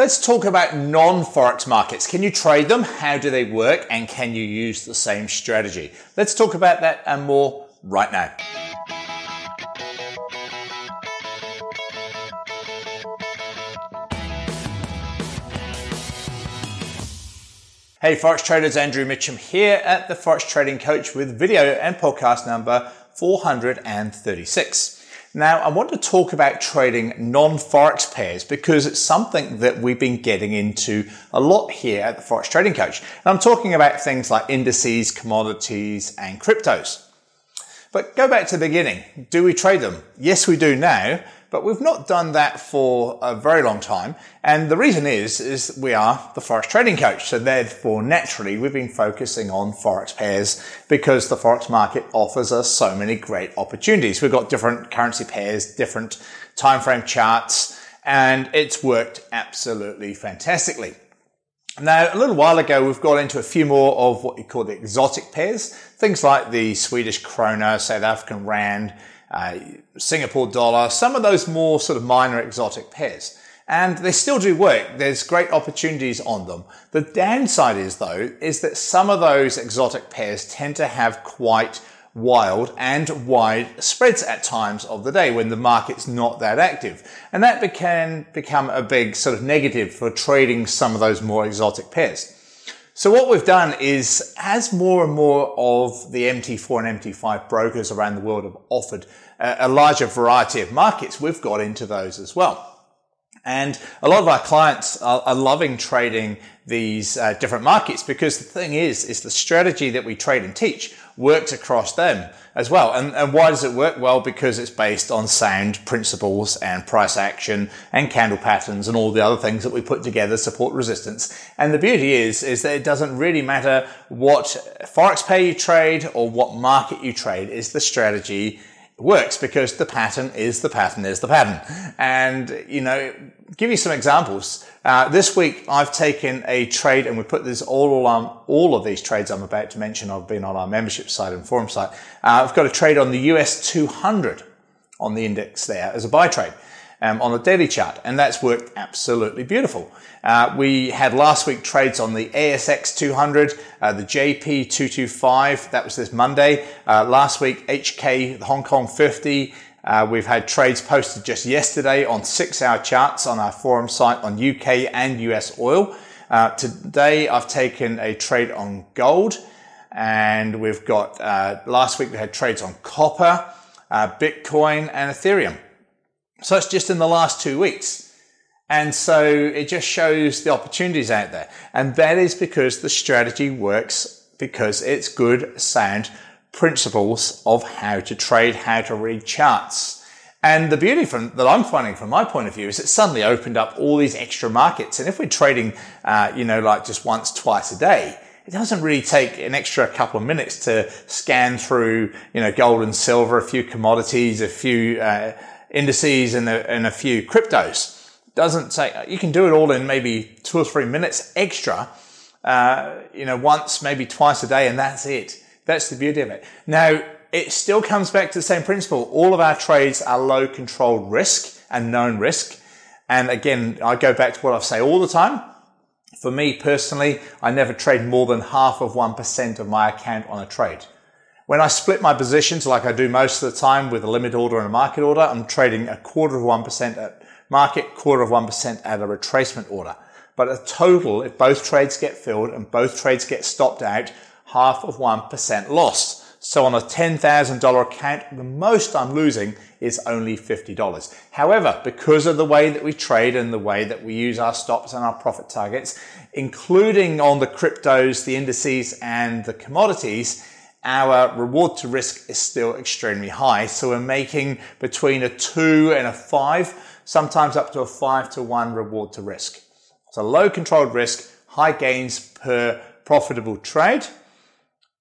Let's talk about non-Forex markets. Can you trade them? How do they work? And can you use the same strategy? Let's talk about that and more right now. Hey Forex traders, Andrew Mitchem here at the Forex Trading Coach with video and podcast number 436. Now, I want to talk about trading non-Forex pairs because it's something that we've been getting into a lot here at the Forex Trading Coach. And I'm talking about things like indices, commodities, and cryptos. But go back to the beginning. Do we trade them? Yes, we do now, but we've not done that for a very long time. And the reason is, is we are the Forex trading coach. So therefore, naturally, we've been focusing on Forex pairs because the Forex market offers us so many great opportunities. We've got different currency pairs, different time frame charts, and it's worked absolutely fantastically. Now, a little while ago, we've got into a few more of what you call the exotic pairs, things like the Swedish krona, South African rand, uh, Singapore dollar, some of those more sort of minor exotic pairs. And they still do work. There's great opportunities on them. The downside is though, is that some of those exotic pairs tend to have quite wild and wide spreads at times of the day when the market's not that active. And that can become a big sort of negative for trading some of those more exotic pairs. So what we've done is as more and more of the MT4 and MT5 brokers around the world have offered a larger variety of markets, we've got into those as well. And a lot of our clients are, are loving trading these uh, different markets because the thing is, is the strategy that we trade and teach works across them as well. And, and why does it work? Well, because it's based on sound principles and price action and candle patterns and all the other things that we put together, support resistance. And the beauty is, is that it doesn't really matter what Forex pair you trade or what market you trade is the strategy works because the pattern is the pattern is the pattern. And, you know, give you some examples. Uh, this week I've taken a trade and we put this all on all of these trades I'm about to mention. I've been on our membership site and forum site. Uh, I've got a trade on the US 200 on the index there as a buy trade um, on the daily chart, and that's worked absolutely beautiful. Uh, we had last week trades on the ASX 200, uh, the JP 225, that was this Monday. Uh, last week, HK, the Hong Kong 50. Uh, we've had trades posted just yesterday on six hour charts on our forum site on UK and US oil. Uh, today, I've taken a trade on gold, and we've got uh, last week we had trades on copper, Bitcoin, and Ethereum. So it's just in the last two weeks. And so it just shows the opportunities out there. And that is because the strategy works because it's good, sound principles of how to trade, how to read charts. And the beauty from, that I'm finding from my point of view is it suddenly opened up all these extra markets. And if we're trading, uh, you know, like just once, twice a day, it doesn't really take an extra couple of minutes to scan through, you know, gold and silver, a few commodities, a few, uh, indices and a, and a few cryptos. Doesn't say you can do it all in maybe two or three minutes extra, uh, you know, once, maybe twice a day, and that's it. That's the beauty of it. Now, it still comes back to the same principle. All of our trades are low controlled risk and known risk. And again, I go back to what I say all the time. For me personally, I never trade more than half of 1% of my account on a trade. When I split my positions like I do most of the time with a limit order and a market order, I'm trading a quarter of 1% at market, quarter of 1% at a retracement order. But a total, if both trades get filled and both trades get stopped out, half of 1% lost. So on a $10,000 account, the most I'm losing is only $50. However, because of the way that we trade and the way that we use our stops and our profit targets, including on the cryptos, the indices and the commodities, our reward to risk is still extremely high. So we're making between a two and a five, sometimes up to a five to one reward to risk. So low controlled risk, high gains per profitable trade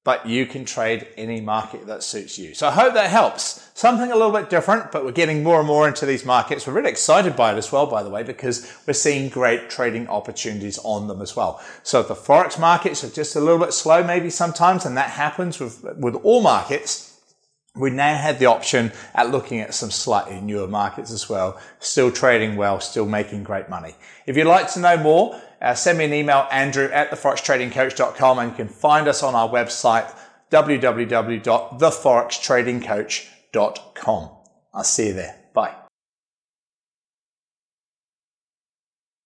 but you can trade any market that suits you. So I hope that helps. Something a little bit different, but we're getting more and more into these markets. We're really excited by it as well, by the way, because we're seeing great trading opportunities on them as well. So the Forex markets are just a little bit slow maybe sometimes, and that happens with, with all markets. we now have the option at looking at some slightly newer markets as well, still trading well, still making great money. If you'd like to know more, uh, send me an email, andrew at theforextradingcoach.com, and you can find us on our website, www.theforextradingcoach.com. I'll see you there.